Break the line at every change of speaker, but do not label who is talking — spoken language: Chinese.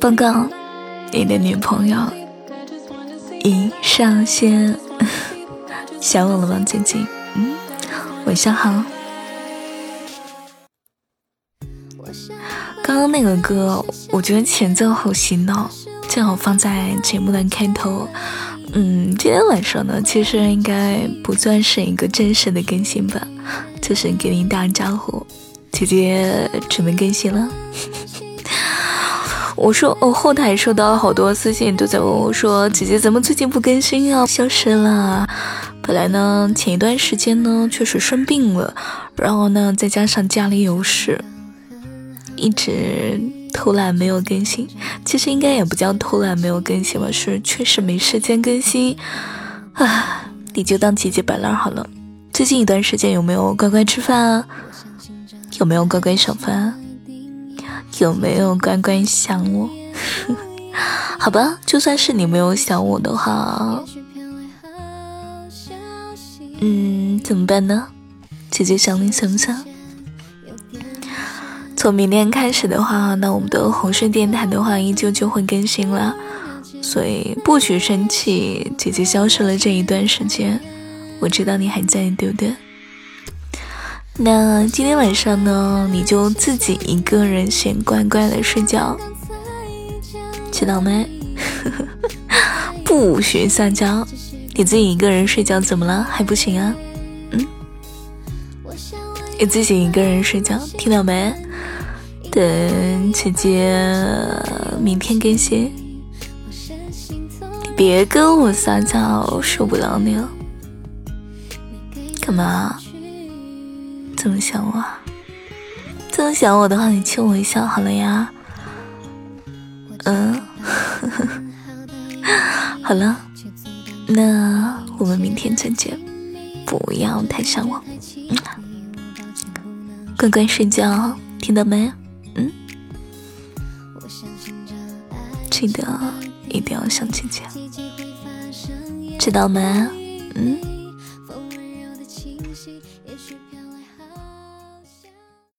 报告，你的女朋友已上线，想我了吗？最近，嗯，晚上好。刚刚那个歌，我觉得前奏好洗脑，正好放在节目的开头。嗯，今天晚上呢，其实应该不算是一个正式的更新吧，就是给您打个招呼，姐姐准备更新了。我说，我后台收到了好多私信，都在问我说，姐姐怎么最近不更新啊？消失了。本来呢，前一段时间呢，确实生病了，然后呢，再加上家里有事。一直偷懒没有更新，其实应该也不叫偷懒没有更新吧，是确实没时间更新。啊，你就当姐姐摆烂好了。最近一段时间有没有乖乖吃饭啊？有没有乖乖上饭？有没有乖乖想我？好吧，就算是你没有想我的话，嗯，怎么办呢？姐姐想你想不想？从明天开始的话，那我们的红顺电台的话依旧就会更新了，所以不许生气，姐姐消失了这一段时间，我知道你还在，对不对？那今天晚上呢，你就自己一个人先乖乖的睡觉，知道没？不许撒娇，你自己一个人睡觉怎么了？还不行啊？嗯，你自己一个人睡觉，听到没？等姐姐明天更新，别跟我撒娇，受不了你了。干嘛？这么想我？这么想我的话，你亲我一下好了呀。嗯，好了，那我们明天再见，不要太想我。嗯乖乖睡觉，听到没？嗯，记得一定要想姐姐，知道没？嗯。